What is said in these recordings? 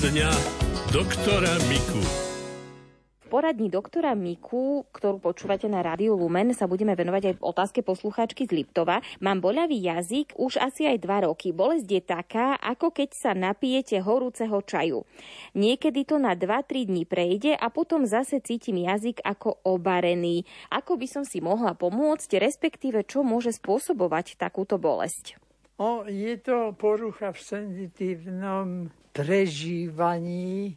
Poradňa doktora Miku. V poradni doktora Miku, ktorú počúvate na Rádiu Lumen, sa budeme venovať aj otázke poslucháčky z Liptova. Mám boľavý jazyk už asi aj dva roky. Bolesť je taká, ako keď sa napijete horúceho čaju. Niekedy to na 2-3 dní prejde a potom zase cítim jazyk ako obarený. Ako by som si mohla pomôcť, respektíve čo môže spôsobovať takúto bolesť? O, je to porucha v senzitívnom prežívaní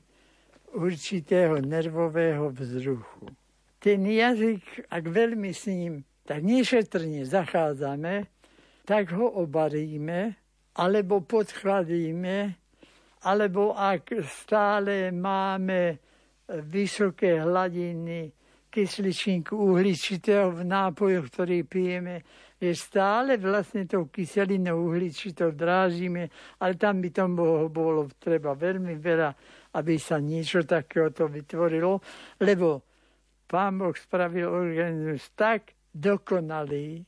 určitého nervového vzruchu. Ten jazyk, ak veľmi s ním tak nešetrne zachádzame, tak ho obaríme, alebo podchladíme, alebo ak stále máme vysoké hladiny kysličníku uhličitého v nápojoch, ktorý pijeme, je stále vlastne tou kyselinou uhličitou drážime, ale tam by tomu bolo treba veľmi veľa, aby sa niečo takéhoto vytvorilo, lebo Pán Boh spravil organizmus tak dokonalý,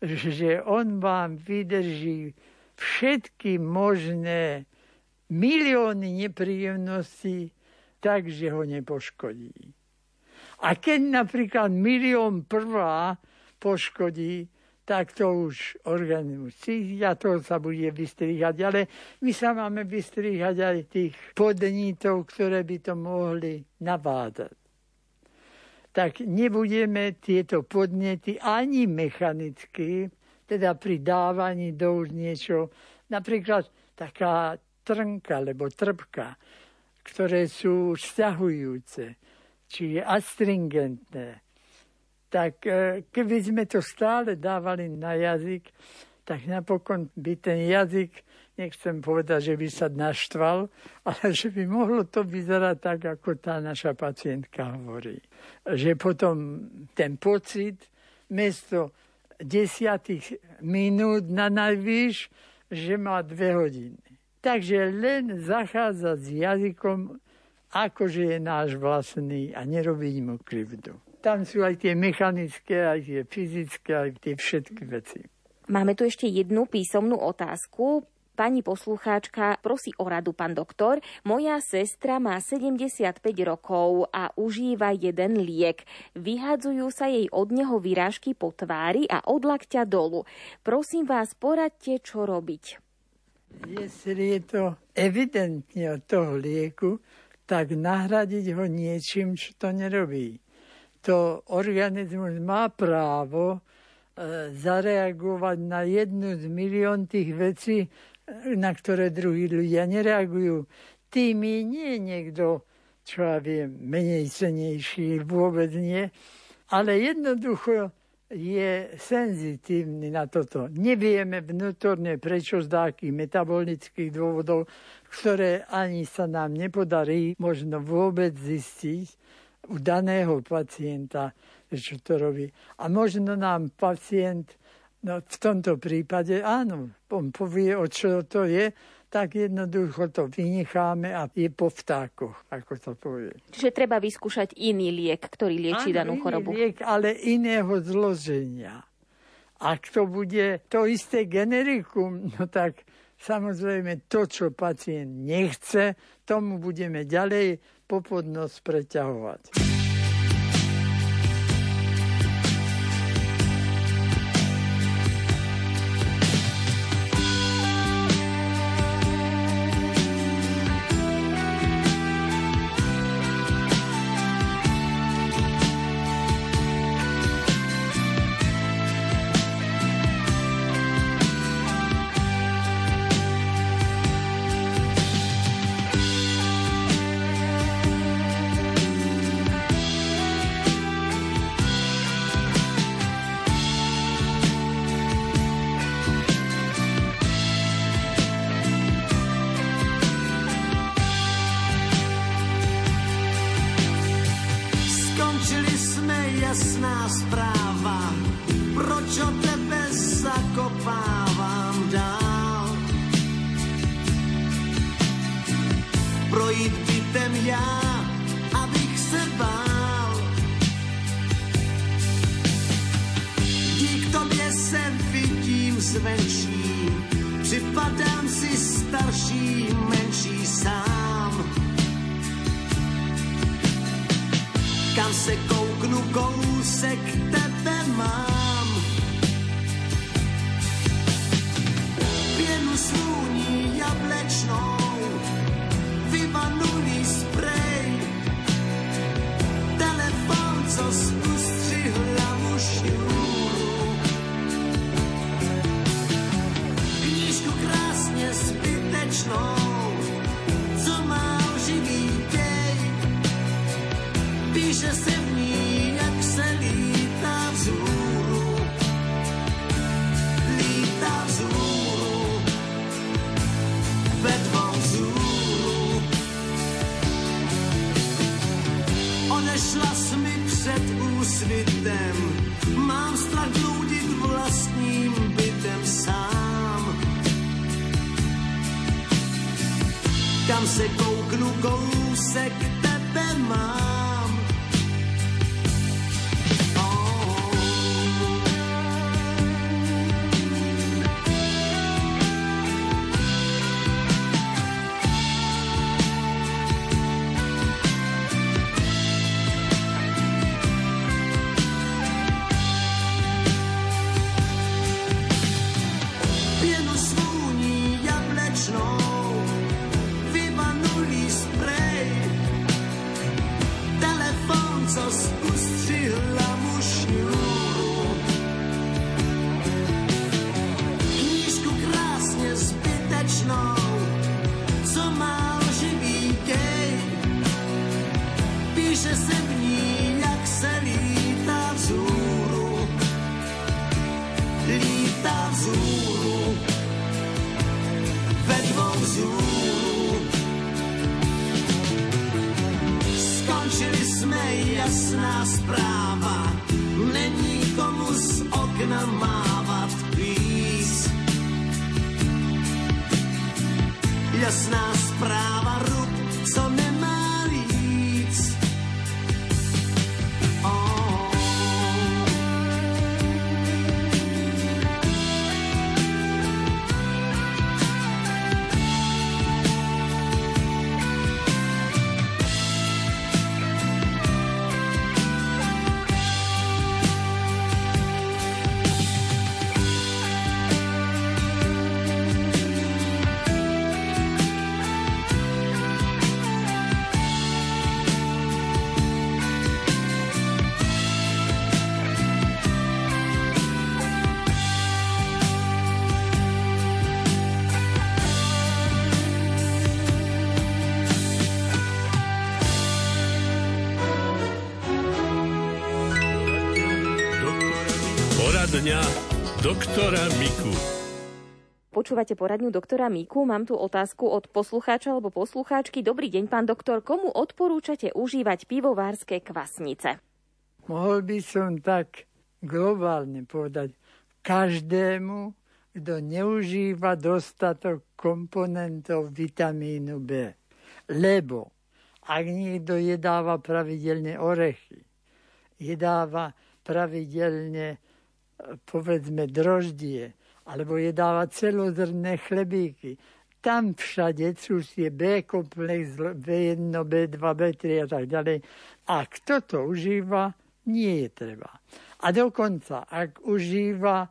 že on vám vydrží všetky možné milióny nepríjemností tak, že ho nepoškodí. A keď napríklad milión prvá poškodí, tak to už organizmus cíti a to sa bude vystrihať. Ale my sa máme vystrihať aj tých podnítov, ktoré by to mohli navádať. Tak nebudeme tieto podnety ani mechanicky, teda pri dávaní do už niečo, napríklad taká trnka alebo trpka, ktoré sú vzťahujúce, čiže astringentné, tak e, keby sme to stále dávali na jazyk, tak napokon by ten jazyk, nechcem povedať, že by sa naštval, ale že by mohlo to vyzerať tak, ako tá naša pacientka hovorí. Že potom ten pocit, mesto desiatých minút na najvyš, že má dve hodiny. Takže len zachádzať s jazykom, akože je náš vlastný a nerobiť mu krivdu. Tam sú aj tie mechanické, aj tie fyzické, aj tie všetky veci. Máme tu ešte jednu písomnú otázku. Pani poslucháčka prosí o radu, pán doktor. Moja sestra má 75 rokov a užíva jeden liek. Vyhadzujú sa jej od neho vyrážky po tvári a od lakťa dolu. Prosím vás, poradte, čo robiť. Jestli je to evidentne od toho lieku, tak nahradiť ho niečím, čo to nerobí to organizmus má právo e, zareagovať na jednu z milión tých vecí, e, na ktoré druhí ľudia nereagujú. Tými nie niekto, čo ja viem, menej cenejší, vôbec nie, ale jednoducho je senzitívny na toto. Nevieme vnútorne, prečo z dákých metabolických dôvodov, ktoré ani sa nám nepodarí možno vôbec zistiť, u daného pacienta, čo to robí. A možno nám pacient, no v tomto prípade áno, on povie, o čo to je, tak jednoducho to vynecháme a je po vtákoch, ako to povie. Čiže treba vyskúšať iný liek, ktorý lieči áno, danú chorobu. liek, ale iného zloženia. Ak to bude to isté generikum, no tak samozrejme to, čo pacient nechce, tomu budeme ďalej popodnosť preťahovať. Připadám si starší, menší sám. Kam se kouknu, kousek tebe mám. Kam se kouknu, kousek tebe mám. Vzhůru. Skončili jsme jasná zpráva, není komu z okna mávat víc. Jasná Poradňa doktora Miku. Počúvate poradňu doktora Miku. Mám tu otázku od poslucháča alebo poslucháčky. Dobrý deň, pán doktor. Komu odporúčate užívať pivovárske kvasnice? Mohol by som tak globálne povedať každému, kto neužíva dostatok komponentov vitamínu B. Lebo ak niekto jedáva pravidelne orechy, jedáva pravidelne povedzme droždie, alebo jedáva celozrné chlebíky. Tam všade už je B-komplex, B1, B2, B3 a tak ďalej. A kto to užíva, nie je treba. A dokonca, ak užíva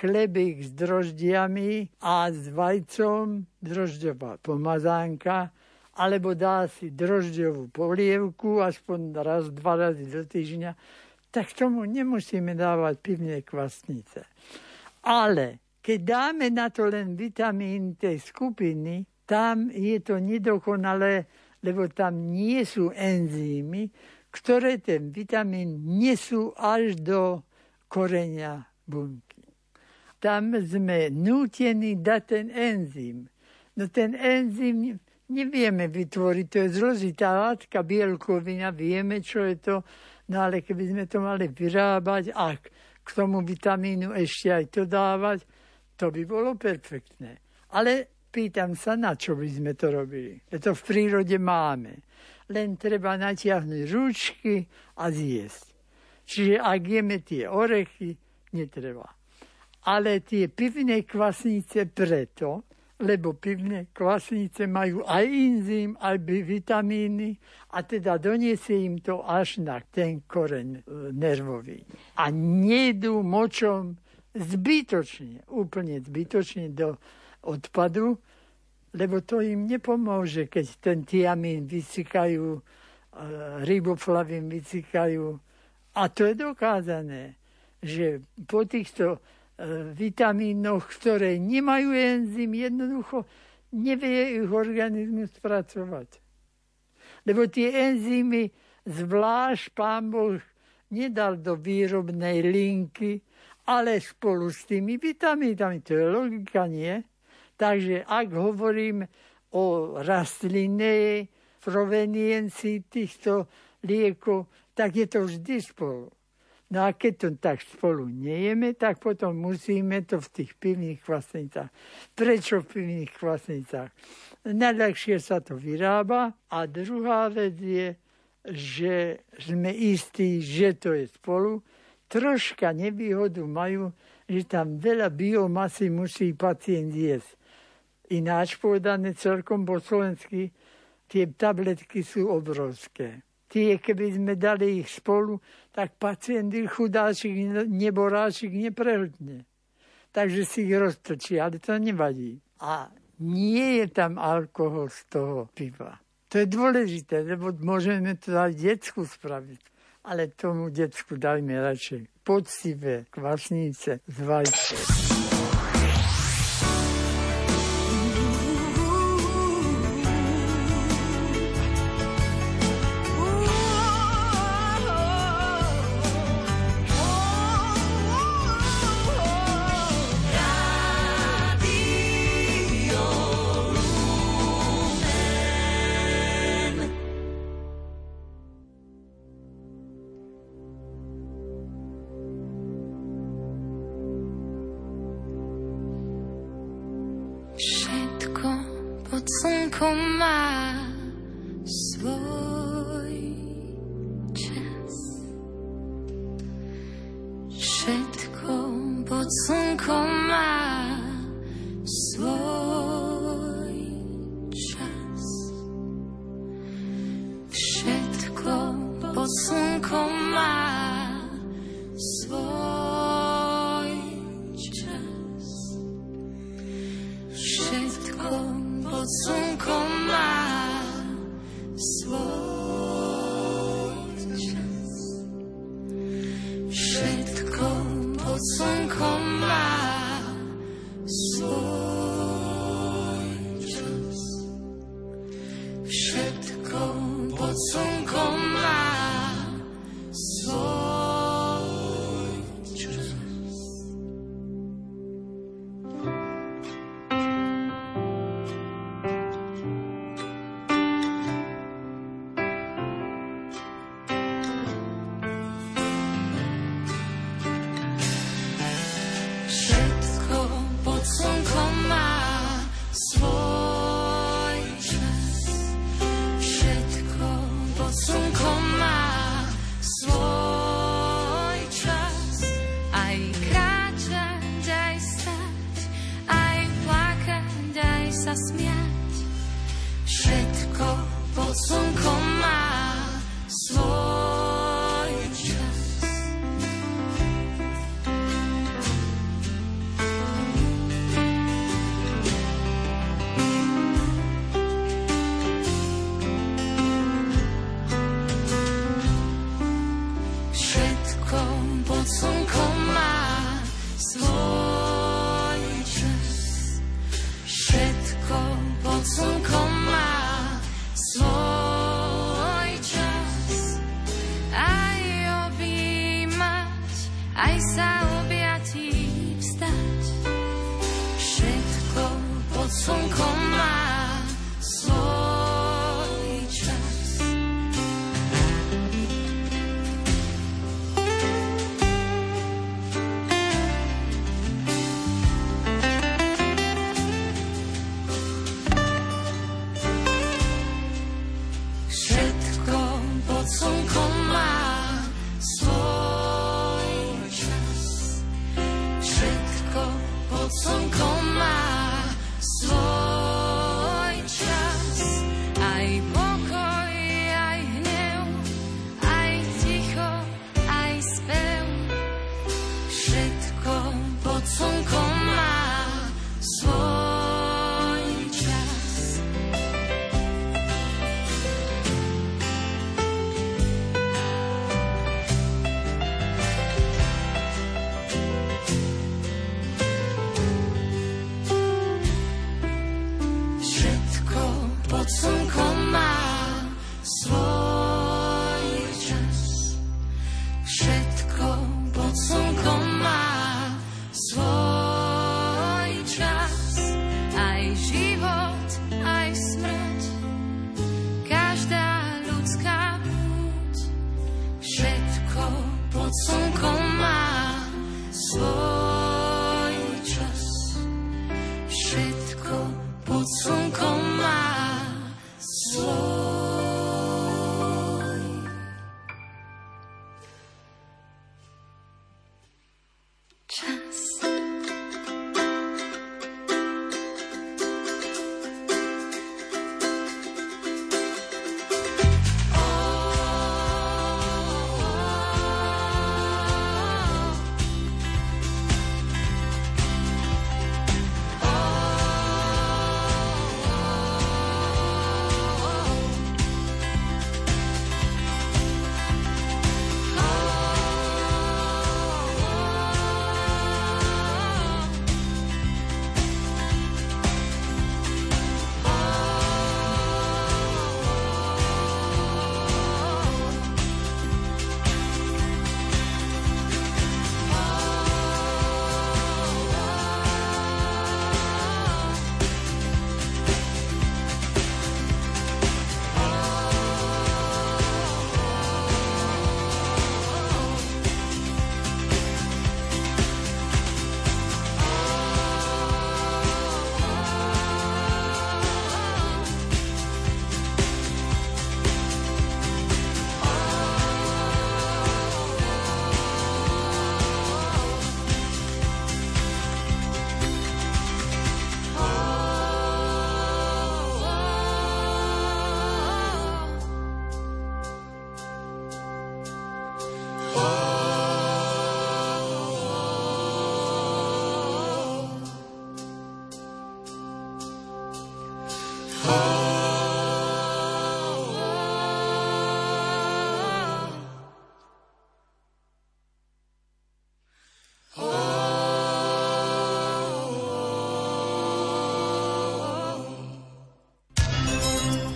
chlebík s droždiami a s vajcom, drožďová pomazánka, alebo dá si drožďovú polievku aspoň raz, dva razy do týždňa, tak tomu nemusíme dávať pivné kvasnice. Ale keď dáme na to len vitamín tej skupiny, tam je to nedokonalé, lebo tam nie sú enzymy, ktoré ten vitamín nesú až do koreňa bunky. Tam sme nútení dať ten enzym. No ten enzym nevieme vytvoriť, to je zložitá látka, bielkovina, vieme, čo je to, No ale keby sme to mali vyrábať a k tomu vitamínu ešte aj to dávať, to by bolo perfektné. Ale pýtam sa, na čo by sme to robili. To v prírode máme. Len treba natiahnuť ručky a zjesť. Čiže ak jeme tie orechy, netreba. ale tie pivné kvasnice preto, lebo pivné kvasnice majú aj enzym, aj vitamíny a teda doniesie im to až na ten koren e, nervový. A nejdú močom zbytočne, úplne zbytočne do odpadu, lebo to im nepomôže, keď ten tiamín vysykajú, e, riboflavin vysykajú. A to je dokázané, že po týchto vitamínoch, ktoré nemajú enzym, jednoducho nevie ich organizmus spracovať. Lebo tie enzymy zvlášť pán Boh nedal do výrobnej linky, ale spolu s tými vitamínami. To je logika, nie? Takže ak hovorím o rastlinnej proveniencii týchto liekov, tak je to vždy spolu. No a keď to tak spolu nejeme, tak potom musíme to v tých pivných kvasnicách. Prečo v pivných kvasnicách? Najľahšie sa to vyrába a druhá vec je, že sme istí, že to je spolu. Troška nevýhodu majú, že tam veľa biomasy musí pacient jesť. Ináč povedané celkom po slovensky, tie tabletky sú obrovské tie, keby sme dali ich spolu, tak pacient chudáčik, neboráčik neprehltne. Takže si ich roztočí, ale to nevadí. A nie je tam alkohol z toho piva. To je dôležité, lebo môžeme to aj detsku spraviť. Ale tomu detsku dajme radšej poctivé kvasnice z vajce. home so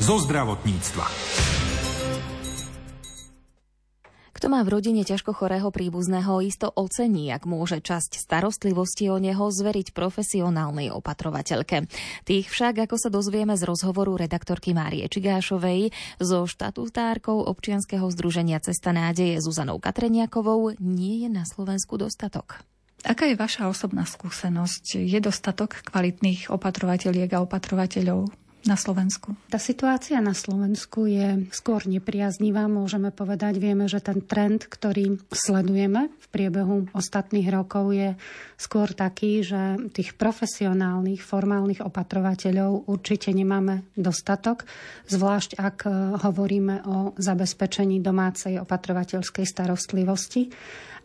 zo zdravotníctva. Kto má v rodine ťažko chorého príbuzného, isto ocení, ak môže časť starostlivosti o neho zveriť profesionálnej opatrovateľke. Tých však, ako sa dozvieme z rozhovoru redaktorky Márie Čigášovej so štatutárkou občianskeho združenia Cesta nádeje Zuzanou Katreniakovou, nie je na Slovensku dostatok. Aká je vaša osobná skúsenosť? Je dostatok kvalitných opatrovateľiek a opatrovateľov na Slovensku? Tá situácia na Slovensku je skôr nepriaznivá, môžeme povedať. Vieme, že ten trend, ktorý sledujeme v priebehu ostatných rokov je skôr taký, že tých profesionálnych, formálnych opatrovateľov určite nemáme dostatok, zvlášť ak hovoríme o zabezpečení domácej opatrovateľskej starostlivosti.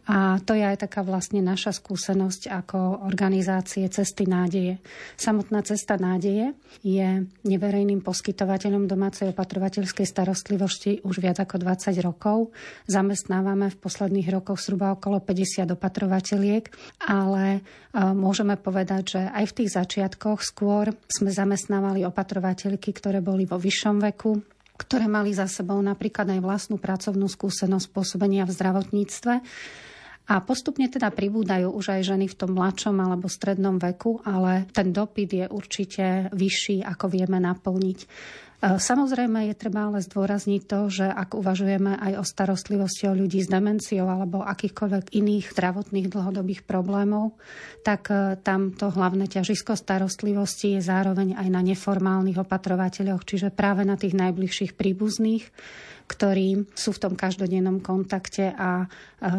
A to je aj taká vlastne naša skúsenosť ako organizácie Cesty nádeje. Samotná Cesta nádeje je neverejným poskytovateľom domácej opatrovateľskej starostlivosti už viac ako 20 rokov. Zamestnávame v posledných rokoch zhruba okolo 50 opatrovateľiek, ale e, môžeme povedať, že aj v tých začiatkoch skôr sme zamestnávali opatrovateľky, ktoré boli vo vyššom veku, ktoré mali za sebou napríklad aj vlastnú pracovnú skúsenosť pôsobenia v zdravotníctve a postupne teda pribúdajú už aj ženy v tom mladšom alebo strednom veku, ale ten dopyt je určite vyšší, ako vieme naplniť. E, samozrejme je treba ale zdôrazniť to, že ak uvažujeme aj o starostlivosti o ľudí s demenciou alebo akýchkoľvek iných zdravotných dlhodobých problémov, tak e, tam to hlavné ťažisko starostlivosti je zároveň aj na neformálnych opatrovateľoch, čiže práve na tých najbližších príbuzných, ktorí sú v tom každodennom kontakte a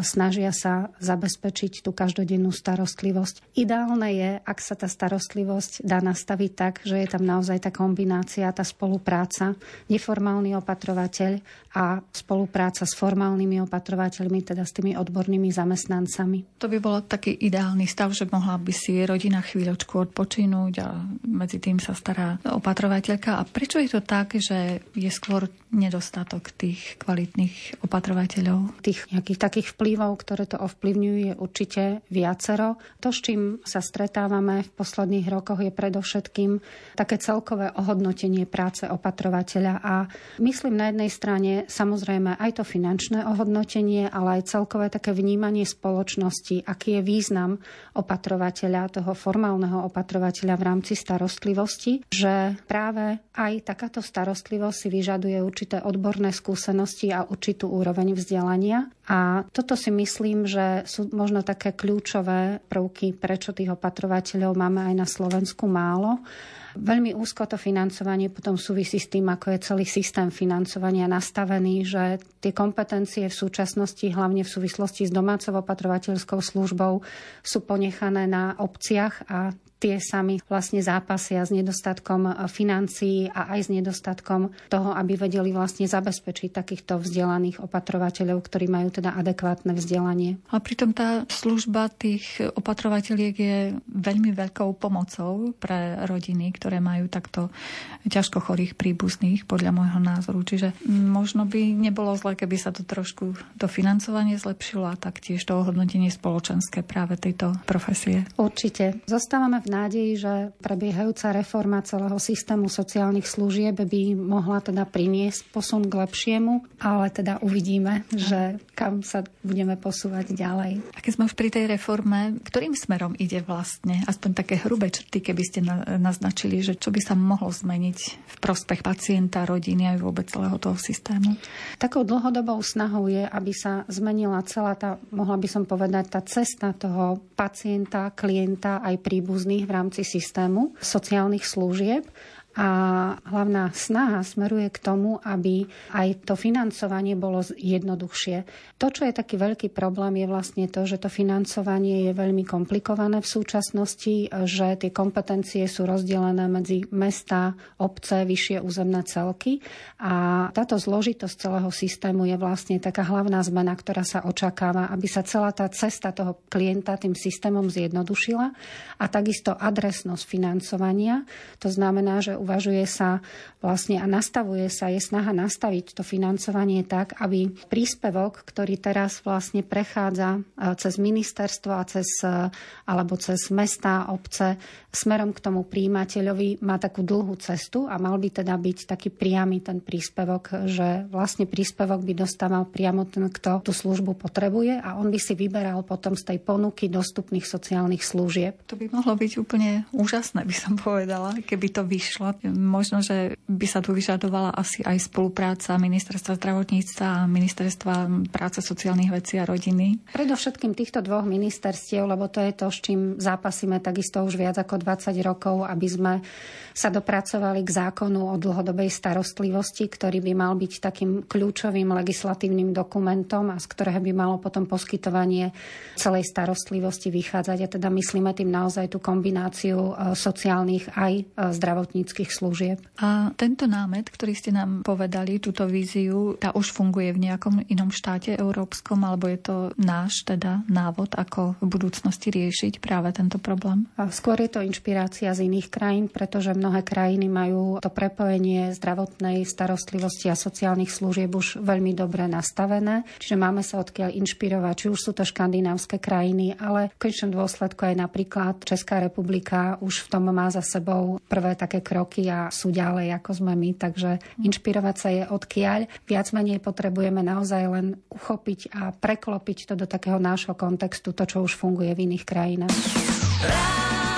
snažia sa zabezpečiť tú každodennú starostlivosť. Ideálne je, ak sa tá starostlivosť dá nastaviť tak, že je tam naozaj tá kombinácia, tá spolupráca, neformálny opatrovateľ a spolupráca s formálnymi opatrovateľmi, teda s tými odbornými zamestnancami. To by bolo taký ideálny stav, že mohla by si rodina chvíľočku odpočinúť a medzi tým sa stará opatrovateľka. A prečo je to tak, že je skôr nedostatok tých kvalitných opatrovateľov? Tých nejakých takých vplyvov, ktoré to ovplyvňujú, je určite viacero. To, s čím sa stretávame v posledných rokoch, je predovšetkým také celkové ohodnotenie práce opatrovateľa a myslím na jednej strane samozrejme aj to finančné ohodnotenie, ale aj celkové také vnímanie spoločnosti, aký je význam opatrovateľa, toho formálneho opatrovateľa v rámci starostlivosti, že práve aj takáto starostlivosť si vyžaduje určité odborné skúsenosti a určitú úroveň vzdelania. A toto si myslím, že sú možno také kľúčové prvky, prečo tých opatrovateľov máme aj na Slovensku málo. Veľmi úzko to financovanie potom súvisí s tým, ako je celý systém financovania nastavený, že tie kompetencie v súčasnosti, hlavne v súvislosti s domácou opatrovateľskou službou, sú ponechané na obciach a tie sami vlastne zápasia s nedostatkom e, financií a aj s nedostatkom toho, aby vedeli vlastne zabezpečiť takýchto vzdelaných opatrovateľov, ktorí majú teda adekvátne vzdelanie. A pritom tá služba tých opatrovateľiek je veľmi veľkou pomocou pre rodiny, ktoré majú takto ťažko chorých príbuzných, podľa môjho názoru. Čiže možno by nebolo zle, keby sa to trošku to financovanie zlepšilo a taktiež to ohodnotenie spoločenské práve tejto profesie. Určite. Zostávame v nádeji, že prebiehajúca reforma celého systému sociálnych služieb by mohla teda priniesť posun k lepšiemu, ale teda uvidíme, že kam sa budeme posúvať ďalej. A keď sme už pri tej reforme, ktorým smerom ide vlastne? Aspoň také hrubé črty, keby ste naznačili, že čo by sa mohlo zmeniť v prospech pacienta, rodiny aj vôbec celého toho systému? Takou dlhodobou snahou je, aby sa zmenila celá tá, mohla by som povedať, tá cesta toho pacienta, klienta aj príbuzných v rámci systému sociálnych služieb a hlavná snaha smeruje k tomu, aby aj to financovanie bolo jednoduchšie. To, čo je taký veľký problém, je vlastne to, že to financovanie je veľmi komplikované v súčasnosti, že tie kompetencie sú rozdelené medzi mesta, obce, vyššie územné celky a táto zložitosť celého systému je vlastne taká hlavná zmena, ktorá sa očakáva, aby sa celá tá cesta toho klienta tým systémom zjednodušila a takisto adresnosť financovania. To znamená, že uvažuje sa vlastne a nastavuje sa, je snaha nastaviť to financovanie tak, aby príspevok, ktorý teraz vlastne prechádza e, cez ministerstvo a cez, e, alebo cez mesta, obce, smerom k tomu príjimateľovi má takú dlhú cestu a mal by teda byť taký priamy ten príspevok, že vlastne príspevok by dostával priamo ten, kto tú službu potrebuje a on by si vyberal potom z tej ponuky dostupných sociálnych služieb. To by mohlo byť úplne úžasné, by som povedala, keby to vyšlo Možno, že by sa tu vyžadovala asi aj spolupráca Ministerstva zdravotníctva a Ministerstva práce, sociálnych vecí a rodiny. Predovšetkým týchto dvoch ministerstiev, lebo to je to, s čím zápasíme takisto už viac ako 20 rokov, aby sme sa dopracovali k zákonu o dlhodobej starostlivosti, ktorý by mal byť takým kľúčovým legislatívnym dokumentom a z ktorého by malo potom poskytovanie celej starostlivosti vychádzať. A teda myslíme tým naozaj tú kombináciu e, sociálnych aj e, zdravotníckých služieb. A tento námet, ktorý ste nám povedali, túto víziu, tá už funguje v nejakom inom štáte európskom, alebo je to náš teda návod, ako v budúcnosti riešiť práve tento problém? A skôr je to inšpirácia z iných krajín, pretože mnohé krajiny majú to prepojenie zdravotnej starostlivosti a sociálnych služieb už veľmi dobre nastavené. Čiže máme sa odkiaľ inšpirovať, či už sú to škandinávske krajiny, ale v konečnom dôsledku aj napríklad Česká republika už v tom má za sebou prvé také kroky roky a sú ďalej ako sme my, takže inšpirovať sa je odkiaľ. Viac menej potrebujeme naozaj len uchopiť a preklopiť to do takého nášho kontextu, to, čo už funguje v iných krajinách. sorry.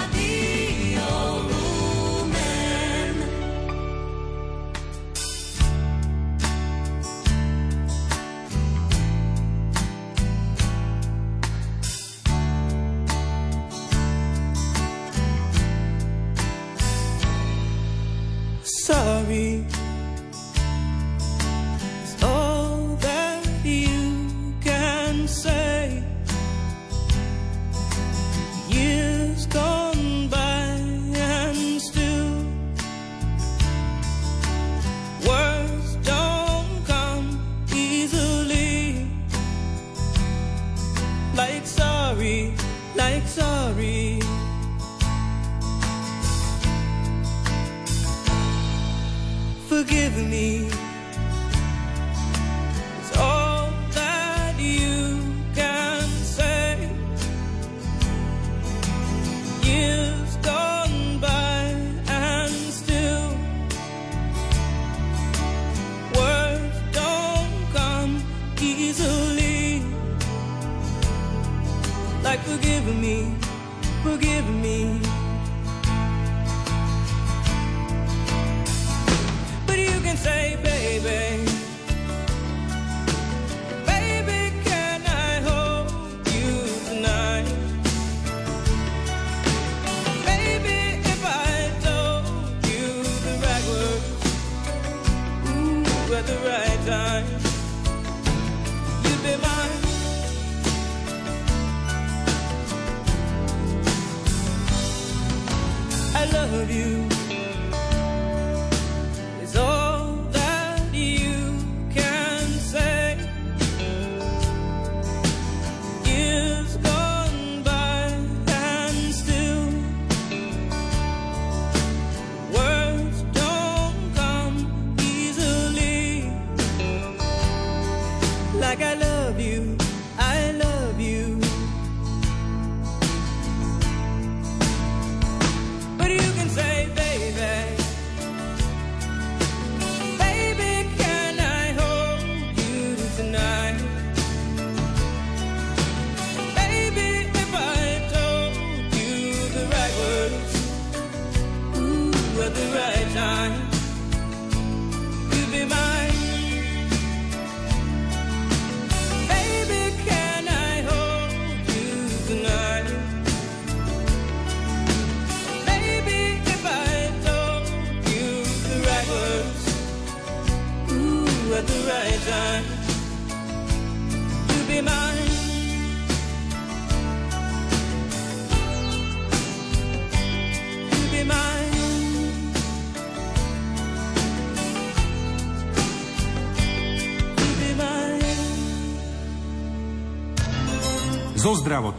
Zo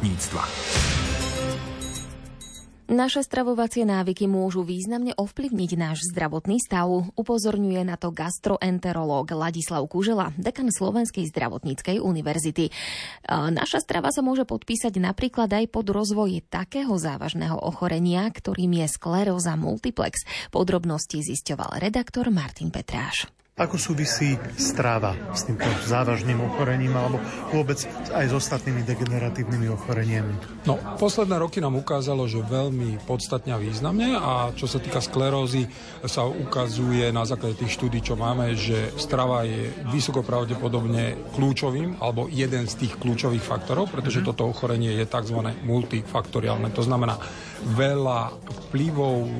zdravotníctva. Naše stravovacie návyky môžu významne ovplyvniť náš zdravotný stav, upozorňuje na to gastroenterológ Ladislav Kužela, dekan Slovenskej zdravotníckej univerzity. Naša strava sa môže podpísať napríklad aj pod rozvoj takého závažného ochorenia, ktorým je skleróza multiplex. Podrobnosti zisťoval redaktor Martin Petráš. Ako súvisí stráva s týmto závažným ochorením alebo vôbec aj s ostatnými degeneratívnymi ochoreniami? No, posledné roky nám ukázalo, že veľmi podstatne a významne a čo sa týka sklerózy sa ukazuje na základe tých štúdí, čo máme, že strava je vysoko pravdepodobne kľúčovým alebo jeden z tých kľúčových faktorov, pretože mm-hmm. toto ochorenie je tzv. multifaktoriálne. To znamená, veľa vplyvov e,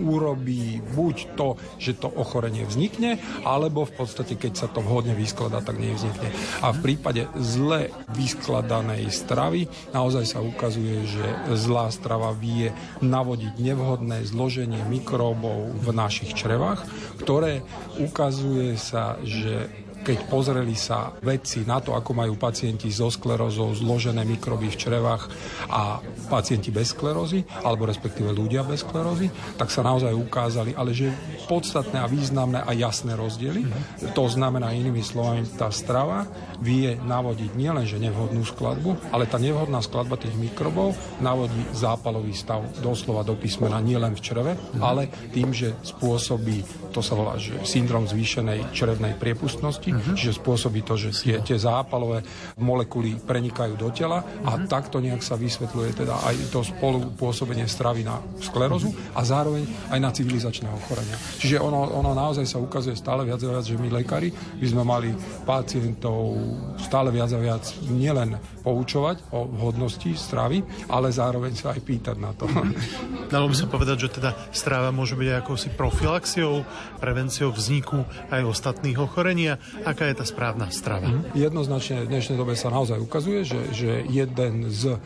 urobí buď to, že to ochorenie vznikne, alebo v podstate, keď sa to vhodne vyskladá, tak nevznikne. A v prípade zle vyskladanej stravy naozaj sa ukazuje, že zlá strava vie navodiť nevhodné zloženie mikróbov v našich črevách, ktoré ukazuje sa, že keď pozreli sa vedci na to, ako majú pacienti so sklerózou zložené mikroby v črevách a pacienti bez sklerózy, alebo respektíve ľudia bez sklerózy, tak sa naozaj ukázali, ale že podstatné a významné a jasné rozdiely. Mm-hmm. To znamená inými slovami, tá strava vie navodiť nielenže nevhodnú skladbu, ale tá nevhodná skladba tých mikrobov navodí zápalový stav doslova do písmena nielen v čreve, mm-hmm. ale tým, že spôsobí, to sa volá, že syndrom zvýšenej črevnej priepustnosti, mm-hmm. čiže spôsobí to, že tie, tie zápalové molekuly prenikajú do tela a mm-hmm. takto nejak sa vysvetľuje teda aj to spolupôsobenie stravy na sklerózu mm-hmm. a zároveň aj na civilizačné ochorenia. Čiže ono, ono naozaj sa ukazuje stále viac a viac, že my lekári by sme mali pacientov stále viac a viac nielen poučovať o vhodnosti stravy, ale zároveň sa aj pýtať na to. Dalo by sa povedať, že teda strava môže byť akousi profilaxiou, prevenciou vzniku aj ostatných ochorenia aká je tá správna strava? Mm. Jednoznačne v dnešnej dobe sa naozaj ukazuje, že, že jeden z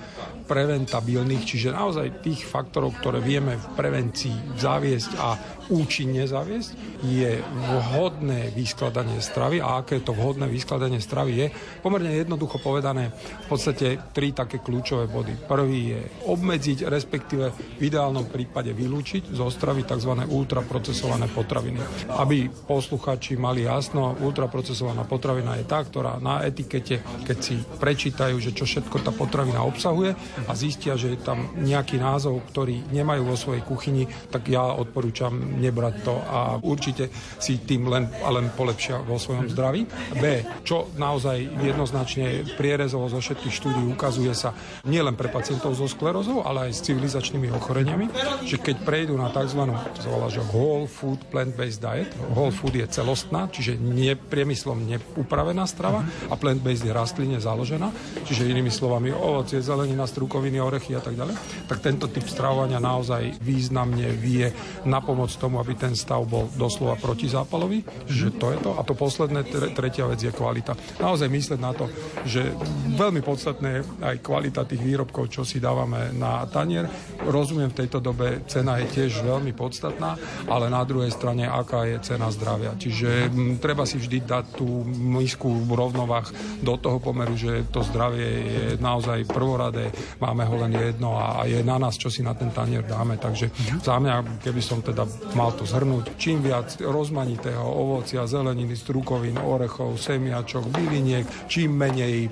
preventabilných, čiže naozaj tých faktorov, ktoré vieme v prevencii zaviesť a účinne zaviesť, je vhodné vyskladanie stravy a aké to vhodné vyskladanie stravy je. Pomerne jednoducho povedané, v podstate tri také kľúčové body. Prvý je obmedziť, respektíve v ideálnom prípade vylúčiť zo stravy tzv. ultraprocesované potraviny. Aby posluchači mali jasno, ultraprocesovaná potravina je tá, ktorá na etikete, keď si prečítajú, že čo všetko tá potravina obsahuje, a zistia, že je tam nejaký názov, ktorý nemajú vo svojej kuchyni, tak ja odporúčam nebrať to a určite si tým len, len polepšia vo svojom zdraví. B, čo naozaj jednoznačne prierezovo zo všetkých štúdí ukazuje sa nielen pre pacientov so sklerózou, ale aj s civilizačnými ochoreniami, že keď prejdú na tzv. to volá, že whole food plant-based diet, whole food je celostná, čiže nie priemyslom neupravená strava a plant-based je rastline založená, čiže inými slovami ovocie, zelenina, strukoviny, orechy a tak ďalej, tak tento typ stravovania naozaj významne vie na pomoc tomu, aby ten stav bol doslova protizápalový, že to je to. A to posledné, tretia vec je kvalita. Naozaj myslieť na to, že veľmi podstatné aj kvalita tých výrobkov, čo si dávame na tanier. Rozumiem, v tejto dobe cena je tiež veľmi podstatná, ale na druhej strane, aká je cena zdravia. Čiže m, treba si vždy dať tú misku rovnovách do toho pomeru, že to zdravie je naozaj prvoradé, máme ho len jedno a je na nás, čo si na ten tanier dáme. Takže za mňa, keby som teda mal to zhrnúť, čím viac rozmanitého ovocia, zeleniny, strukovín, orechov, semiačok, byliniek, čím menej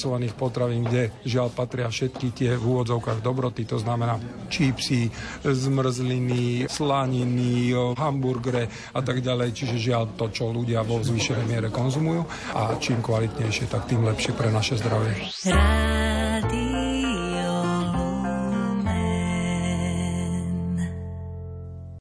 ultraprocesovaných potravín, kde žiaľ patria všetky tie v úvodzovkách dobroty, to znamená čípsy, zmrzliny, slaniny, hamburgere a tak ďalej. Čiže žiaľ to, čo ľudia vo zvýšenej miere konzumujú a čím kvalitnejšie, tak tým lepšie pre naše zdravie. Rád